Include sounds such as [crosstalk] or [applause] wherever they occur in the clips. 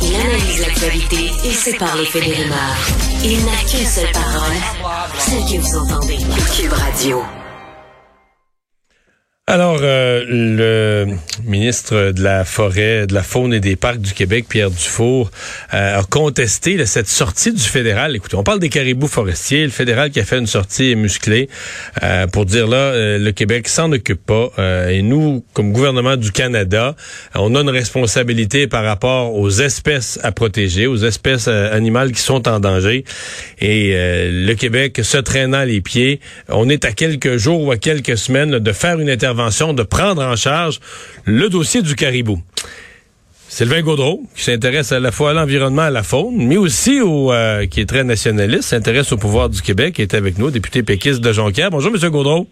Il analyse l'actualité et sépare les faits des rumeurs. Il n'a qu'une seule parole, celle que vous entendez. Cube Radio. Alors, euh, le ministre de la Forêt, de la Faune et des Parcs du Québec, Pierre Dufour, euh, a contesté cette sortie du fédéral. Écoutez, on parle des caribous forestiers, le fédéral qui a fait une sortie musclée euh, pour dire là, le Québec s'en occupe pas. et nous, comme gouvernement du Canada, on a une responsabilité par rapport aux espèces à protéger, aux espèces animales qui sont en danger. Et le Québec se traînant les pieds, on est à quelques jours ou à quelques semaines de faire une intervention de prendre en charge le dossier du caribou. Sylvain Gaudreau, qui s'intéresse à la fois à l'environnement, à la faune, mais aussi au, euh, qui est très nationaliste, s'intéresse au pouvoir du Québec, qui est avec nous, député péquiste de Jonquière. Bonjour, Monsieur Gaudreau.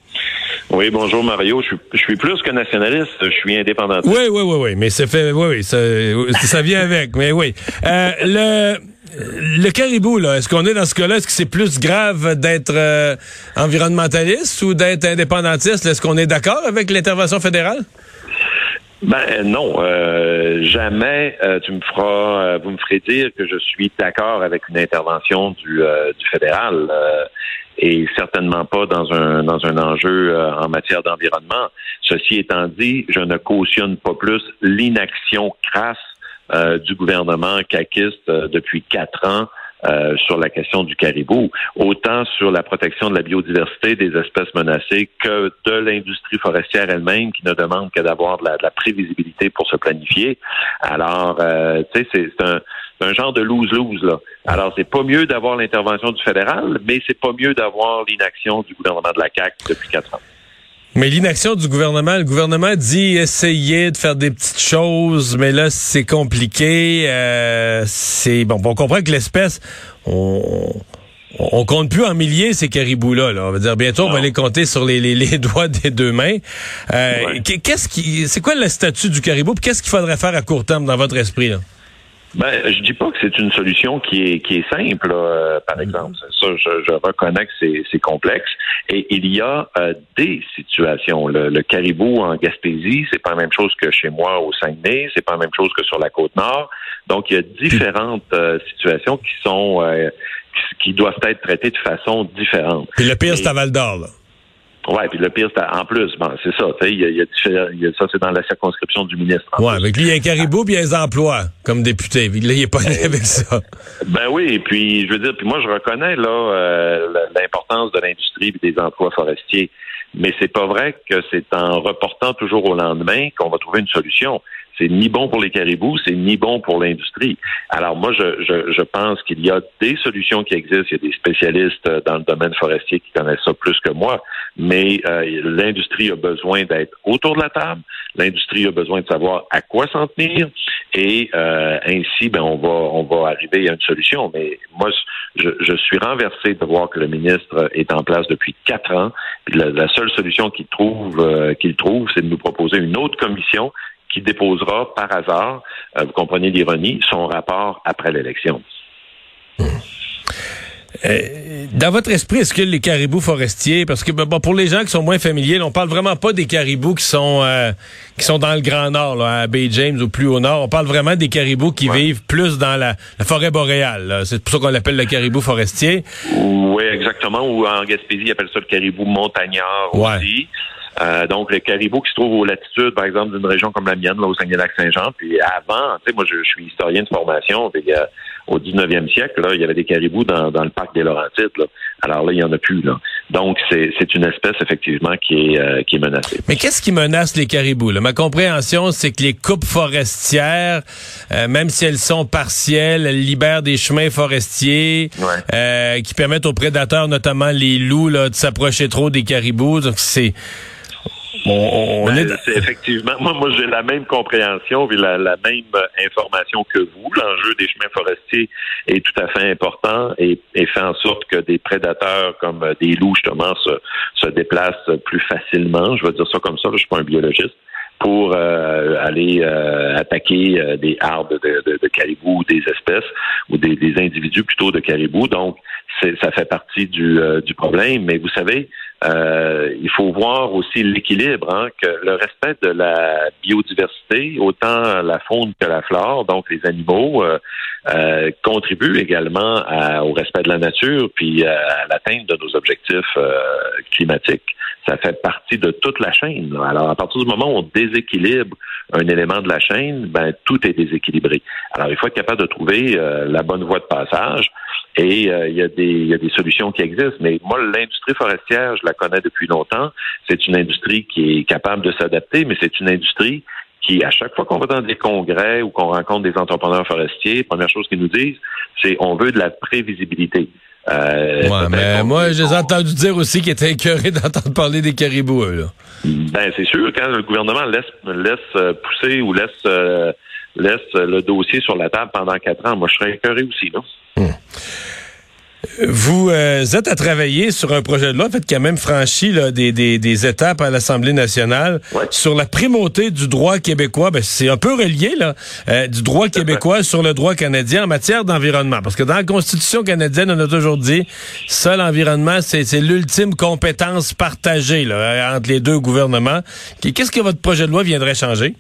Oui, bonjour Mario. Je suis, je suis plus que nationaliste, je suis indépendant. Oui, oui, oui, oui, mais c'est fait, oui, oui, ça, ça vient avec, mais oui. Euh, le le caribou, là, est-ce qu'on est dans ce cas-là? Est-ce que c'est plus grave d'être euh, environnementaliste ou d'être indépendantiste? Est-ce qu'on est d'accord avec l'intervention fédérale? Ben non, euh, jamais euh, tu me feras, vous me ferez dire que je suis d'accord avec une intervention du, du fédéral et certainement pas dans un dans un enjeu en matière d'environnement. Ceci étant dit, je ne cautionne pas plus l'inaction crasse euh, du gouvernement caquiste euh, depuis quatre ans euh, sur la question du caribou, autant sur la protection de la biodiversité des espèces menacées que de l'industrie forestière elle-même qui ne demande que d'avoir de la, prévisibilité pour se planifier. Alors, tu sais, c'est un, un genre de lose-lose là. Alors, c'est pas mieux d'avoir l'intervention du fédéral, mais c'est pas mieux d'avoir l'inaction du gouvernement de la CAQ depuis quatre ans. Mais l'inaction du gouvernement, le gouvernement dit essayer de faire des petites choses, mais là c'est compliqué. Euh, c'est bon, on comprend que l'espèce, on, on compte plus en milliers ces caribous là. On va dire bientôt on va les compter sur les, les, les [laughs] doigts des deux mains. Euh, Qu'est-ce qui, c'est quoi le statut du caribou Qu'est-ce qu'il faudrait faire à court terme dans votre esprit là? Ben, je dis pas que c'est une solution qui est qui est simple, euh, par exemple. Ça, je, je reconnais que c'est complexe. Et il y a euh, des situations. Le, caribou en Gaspésie, c'est pas la même chose que chez moi au Saguenay, c'est pas la même chose que sur la côte nord. Donc, il y a différentes euh, situations qui sont qui doivent être traitées de façon différente. Puis le pire, c'est à Val d'Or, là. Ouais, puis le pire, c'est en plus, bon, c'est ça. Il y a, y a, ça, c'est dans la circonscription du ministre. Ouais, avec lui, il y a un caribou puis il y a des emplois comme député. Là, il est pas né avec ça. Ben oui, et puis je veux dire, puis moi, je reconnais là euh, l'importance de l'industrie et des emplois forestiers. Mais c'est pas vrai que c'est en reportant toujours au lendemain qu'on va trouver une solution. C'est ni bon pour les caribous, c'est ni bon pour l'industrie. Alors moi, je, je, je pense qu'il y a des solutions qui existent. Il y a des spécialistes dans le domaine forestier qui connaissent ça plus que moi. Mais euh, l'industrie a besoin d'être autour de la table. L'industrie a besoin de savoir à quoi s'en tenir. Et euh, ainsi, ben, on va on va arriver à une solution. Mais moi, je, je suis renversé de voir que le ministre est en place depuis quatre ans. la, la seule solution qu'il trouve, euh, qu'il trouve, c'est de nous proposer une autre commission qui déposera par hasard, euh, vous comprenez l'ironie, son rapport après l'élection. Euh, dans votre esprit, est-ce que les caribous forestiers, parce que bon, pour les gens qui sont moins familiers, on parle vraiment pas des caribous qui sont euh, qui sont dans le Grand Nord, à Bay James ou plus au nord. On parle vraiment des caribous qui vivent plus dans la, forêt boréale. C'est pour ça qu'on l'appelle le caribou forestier. Oui, exactement. Ou en Gaspésie, ils appellent ça le caribou montagnard aussi. Euh, donc, le caribou qui se trouve aux latitudes, par exemple, d'une région comme la mienne, là, au Saguenay-Lac-Saint-Jean. Puis avant, tu sais, moi, je, suis historien de formation. Puis, euh, au 19e siècle, là, il y avait des caribous dans, dans le parc des Laurentides. Là. Alors là, il n'y en a plus. Là. Donc, c'est une espèce, effectivement, qui est, euh, qui est menacée. Mais qu'est-ce qui menace les caribous? Là? Ma compréhension, c'est que les coupes forestières, même si elles sont partielles, elles libèrent des chemins forestiers qui permettent aux prédateurs, notamment les loups, là, de s'approcher trop des caribous. Donc, c'est ben, c'est effectivement, moi, moi j'ai la même compréhension et la, même information que vous. L'enjeu des chemins forestiers est tout à fait important et, fait en sorte que des prédateurs comme des loups, justement, se, déplacent plus facilement. Je vais dire ça comme ça, je suis pas un biologiste pour euh, aller euh, attaquer euh, des arbres de, de, de, caribous, des espèces ou des, des individus plutôt de caribous. Donc, ça fait partie du, du problème. Mais vous savez, euh, il faut voir aussi l'équilibre, hein, que le respect de la biodiversité, autant la faune que la flore, donc les animaux, euh, euh, contribue également au respect de la nature puis à l'atteinte de nos objectifs climatiques. Ça fait partie de toute la chaîne. Alors, à partir du moment où on déséquilibre un élément de la chaîne, ben tout est déséquilibré. Alors, il faut être capable de trouver la bonne voie de passage. Et euh, il, y a des, y a des solutions qui existent. Mais moi, l'industrie forestière, la connais depuis longtemps. C'est une industrie qui est capable de s'adapter, mais c'est une industrie qui, à chaque fois qu'on va dans des congrès ou qu'on rencontre des entrepreneurs forestiers, première chose qu'ils nous disent, c'est on veut de la prévisibilité. Euh, ouais, mais moi, j'ai entendu dire aussi qu'ils étaient écœurés [laughs] d'entendre parler des caribous, eux, là. Ben, c'est sûr, quand le gouvernement laisse, laisse euh, pousser ou laisse, euh, laisse le dossier sur la table pendant quatre ans, moi, je serais écœuré aussi, là. Hmm. Vous euh, êtes à travailler sur un projet de loi, en fait, qui a même franchi des, des, étapes à l'Assemblée nationale sur la primauté du droit québécois. Ben, c'est un peu relié là, euh, du droit québécois sur le droit canadien en matière d'environnement. Parce que dans la Constitution canadienne, on a toujours dit, ça, l'environnement, c'est l'ultime compétence partagée là, entre les deux gouvernements. Qu'est-ce que votre projet de loi viendrait changer?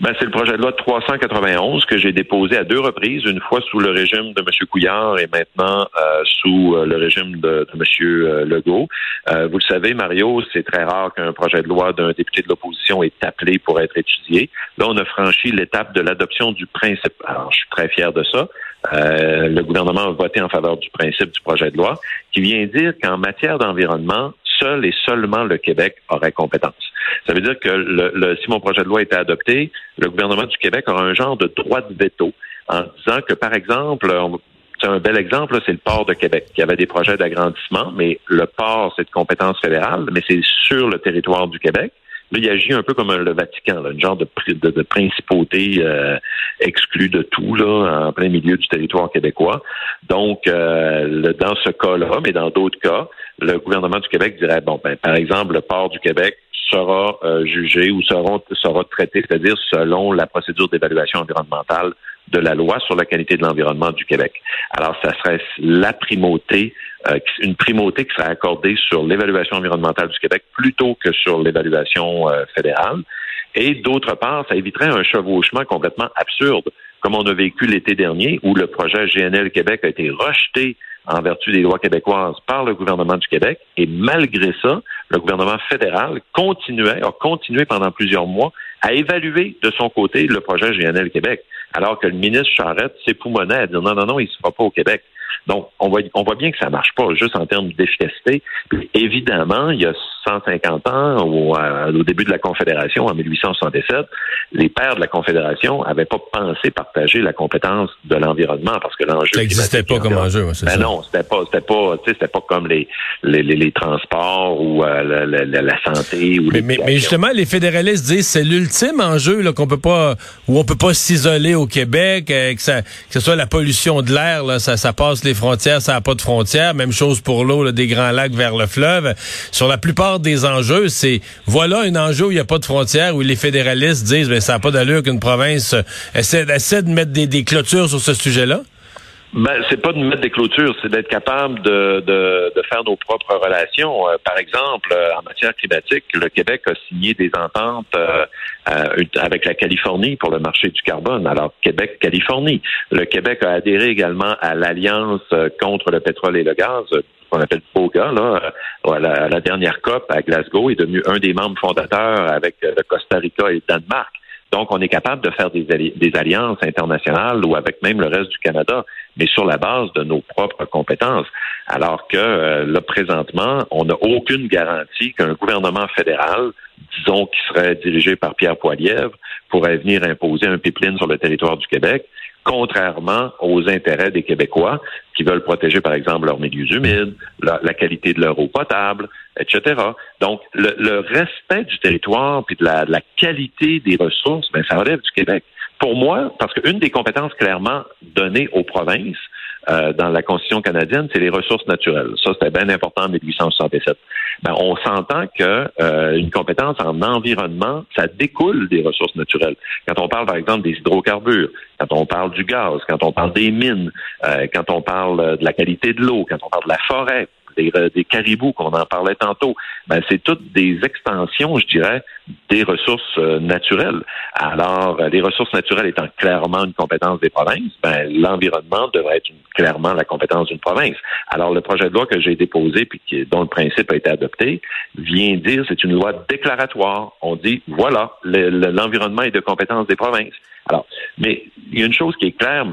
Ben, c'est le projet de loi 391 que j'ai déposé à deux reprises, une fois sous le régime de M. Couillard et maintenant euh, sous euh, le régime de, de M. Euh, Legault. vous le savez, Mario, c'est très rare qu'un projet de loi d'un député de l'opposition est appelé pour être étudié. Là, on a franchi l'étape de l'adoption du principe. Alors, je suis très fier de ça. le gouvernement a voté en faveur du principe du projet de loi qui vient dire qu'en matière d'environnement, et seulement le Québec aurait compétence. Ça veut dire que le, si mon projet de loi était adopté, le gouvernement du Québec aura un genre de droit de veto en disant que, par exemple, c'est un bel exemple, c'est le port de Québec, qui avait des projets d'agrandissement, mais le port, c'est de compétence fédérale, mais c'est sur le territoire du Québec. Là, il agit un peu comme le Vatican, là, une genre de, de, principauté euh, exclue de tout, là, en plein milieu du territoire québécois. Donc, euh, dans ce cas-là, mais dans d'autres cas, le gouvernement du Québec dirait, bon, ben, par exemple, le port du Québec sera euh, jugé ou sera, sera traité, c'est-à-dire selon la procédure d'évaluation environnementale de la loi sur la qualité de l'environnement du Québec. Alors, ça serait la primauté, euh, une primauté qui serait accordée sur l'évaluation environnementale du Québec plutôt que sur l'évaluation euh, fédérale. Et d'autre part, ça éviterait un chevauchement complètement absurde, comme on a vécu l'été dernier, où le projet GNL Québec a été rejeté en vertu des lois québécoises par le gouvernement du Québec. Et malgré ça, le gouvernement fédéral continuait, a continué pendant plusieurs mois à évaluer de son côté le projet GNL Québec, alors que le ministre Charette s'époumonait à dire non, non, non, il ne se fera pas au Québec. Donc, on voit, on voit bien que ça marche pas, juste en termes d'efficacité. Évidemment, il y a 150 ans, au, euh, au, début de la Confédération, en 1867, les pères de la Confédération n'avaient pas pensé partager la compétence de l'environnement parce que l'enjeu. Ça n'existait pas comme enjeu, c'est ben non, c'était pas, c'était pas, c'était pas comme les, les, les, transports ou euh, la, la, santé ou mais, mais, mais, justement, les fédéralistes disent c'est l'ultime enjeu là qu'on peut pas, où on peut pas s'isoler au Québec, euh, que, ça, que ce soit la pollution de l'air, là, ça, ça passe les frontières, ça n'a pas de frontières. Même chose pour l'eau des grands lacs vers le fleuve. Sur la plupart des enjeux, c'est voilà un enjeu où il n'y a pas de frontières, où les fédéralistes disent ben, ça n'a pas d'allure qu'une province essaie, essaie de mettre des, des clôtures sur ce sujet-là? Ben, c'est pas de mettre des clôtures, c'est d'être capable de, de, de, faire nos propres relations. Euh, par exemple, euh, en matière climatique, le Québec a signé des ententes euh, avec la Californie pour le marché du carbone. Alors, Québec-Californie. Le Québec a adhéré également à l'Alliance contre le pétrole et le gaz qu'on appelle POGA, là, à la, la dernière COP à Glasgow, est devenu un des membres fondateurs avec le Costa Rica et le Danemark. Donc, on est capable de faire des, alliances internationales ou avec même le reste du Canada, mais sur la base de nos propres compétences. Alors que euh, là, présentement, on n'a aucune garantie qu'un gouvernement fédéral, disons qui serait dirigé par Pierre Poilievre, pourrait venir imposer un pipeline sur le territoire du Québec contrairement aux intérêts des Québécois qui veulent protéger, par exemple, leurs milieux humides, la, qualité de leur eau potable, etc. Donc, le, respect du territoire puis de la, qualité des ressources, ben, ça relève du Québec. Pour moi, parce qu'une des compétences clairement données aux provinces, euh, dans la Constitution canadienne, c'est les ressources naturelles. Ça, c'était bien important en 1867. Ben, on s'entend que euh, une compétence en environnement, ça découle des ressources naturelles. Quand on parle, par exemple, des hydrocarbures, quand on parle du gaz, quand on parle des mines, euh, quand on parle de la qualité de l'eau, quand on parle de la forêt, des, des caribous qu'on en parlait tantôt, ben, c'est toutes des extensions, je dirais, des ressources naturelles. Alors, les ressources naturelles étant clairement une compétence des provinces, ben, l'environnement devrait être clairement la compétence d'une province. Alors, le projet de loi que j'ai déposé, puis dont le principe a été adopté, vient dire c'est une loi déclaratoire. On dit, voilà, l'environnement est de compétence des provinces. Alors, mais il y a une chose qui est claire,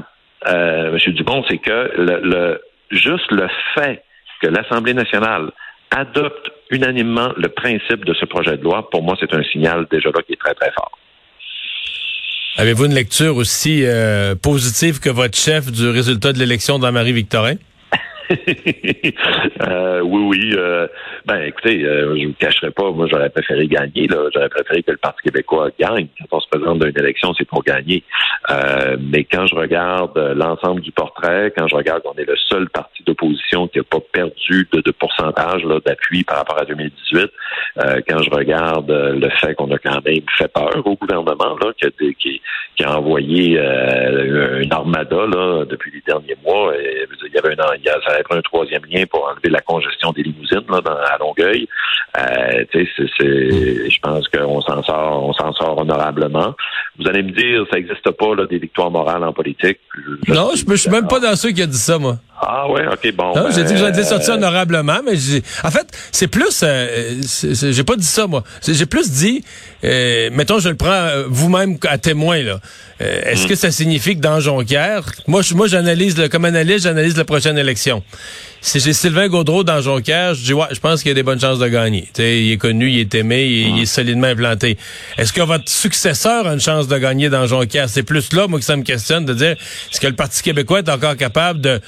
euh, M. Dubon, c'est que le, juste le fait que l'Assemblée nationale adopte unanimement le principe de ce projet de loi, pour moi, c'est un signal déjà là qui est très, très fort. Avez-vous une lecture aussi euh, positive que votre chef du résultat de l'élection d'Anne-Marie Victorin? [laughs] euh, oui, oui. Euh, ben, écoutez, euh, je ne vous cacherai pas, moi, j'aurais préféré gagner. Là. J'aurais préféré que le Parti québécois gagne. Quand on se présente dans élection, c'est pour gagner. Euh, mais quand je regarde l'ensemble du portrait, quand je regarde qu'on est le seul parti d'opposition qui n'a pas perdu de, pourcentage d'appui par rapport à 2018, quand je regarde le fait qu'on a quand même fait peur au gouvernement, là, qui, a, envoyé une armada là, depuis les derniers mois, il y avait un, il y a, ça un troisième lien pour enlever la congestion des limousines là, à Longueuil. Euh, je pense qu'on s'en sort, on s'en sort honorablement. Vous allez me dire, ça n'existe pas là, des victoires morales en politique. non, je, ne suis même pas dans ceux qui a dit ça, moi. Ah ouais, ok, bon. Non, j'ai dit que j'allais été sorti honorablement, mais en fait, c'est plus, euh, j'ai pas dit ça moi. J'ai plus dit, euh, mettons, je le prends euh, vous-même à témoin là. Euh, est-ce hmm. que ça signifie que dans Jonquière, moi, moi, j'analyse comme analyste, j'analyse la prochaine élection. Si j'ai Sylvain Gaudreau dans Jonquière, je dis ouais, je pense qu'il y a des bonnes chances de gagner. T'sais, il est connu, il est aimé, il, est solidement implanté. Est-ce que votre successeur a une chance de gagner dans Jonquière? C'est plus là, moi, que ça me questionne de dire est-ce que le Parti québécois est encore capable de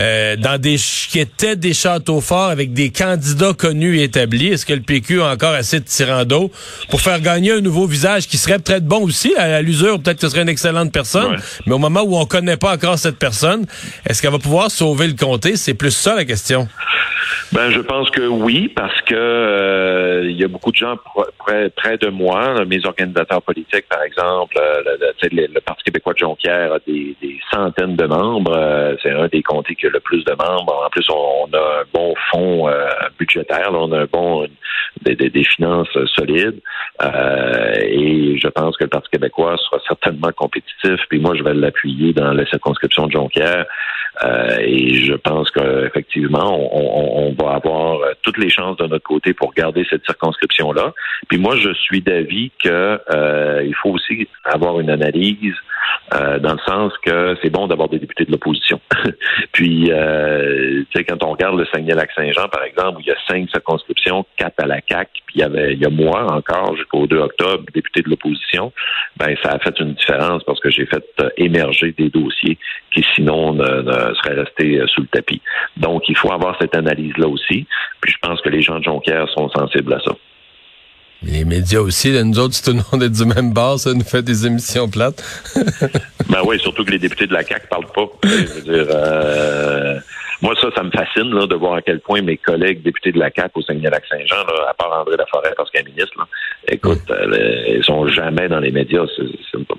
euh, dans des qui étaient des châteaux forts avec des candidats connus et établis, est-ce que le PQ a encore assez de tirant d'eau pour faire gagner un nouveau visage qui serait peut-être bon aussi à, l'usure, peut-être que ce serait une excellente personne, mais au moment où on connaît pas encore cette personne, est-ce qu'elle va pouvoir sauver le comté? C'est plus ça la question. Ben, je pense que oui, parce que euh, il y a beaucoup de gens près, près de moi, mes organisateurs politiques, par exemple, euh, le, le, Parti québécois de Jonquière a des, centaines de membres. Euh, c'est un des comtés qui le plus de membres. En plus, on, a un bon fonds budgétaire, on a un bon des, finances solides. et je pense que le Parti québécois sera certainement compétitif. Puis moi, je vais l'appuyer dans la circonscription de Jonquière. et je pense qu'effectivement, on, on va avoir euh, toutes les chances de notre côté pour garder cette circonscription-là. Puis moi, je suis d'avis que euh, il faut aussi avoir une analyse euh, dans le sens que c'est bon d'avoir des députés de l'opposition. [laughs] puis, euh, tu sais, quand on regarde le Saguenay-Lac-Saint-Jean, par exemple, où il y a cinq circonscriptions, quatre à la CAC, puis il y avait, il y a moi encore jusqu'au 2 octobre, député de l'opposition, ben ça a fait une différence parce que j'ai fait émerger des dossiers qui sinon ne, seraient restés sous le tapis. Donc, il faut avoir cette analyse-là aussi. Puis, je pense que les gens de Jonquière sont sensibles à ça. Les médias aussi, nous autres, si tout le monde est du même bord, ça nous fait des émissions plates. [laughs] ben oui, surtout que les députés de la CAQ parlent pas. Je veux dire, euh, moi, ça, ça me fascine là, de voir à quel point mes collègues députés de la CAQ au Saguenay-Lac-Saint-Jean, à part André Laforêt parce qu'elle est ministre, là, écoute, euh, ils sont jamais dans les médias.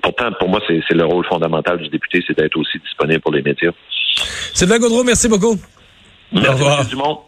pourtant, pour moi, c'est le rôle fondamental du député, c'est d'être aussi disponible pour les médias. Sylvain Gaudreau, merci beaucoup. Merci, Au revoir.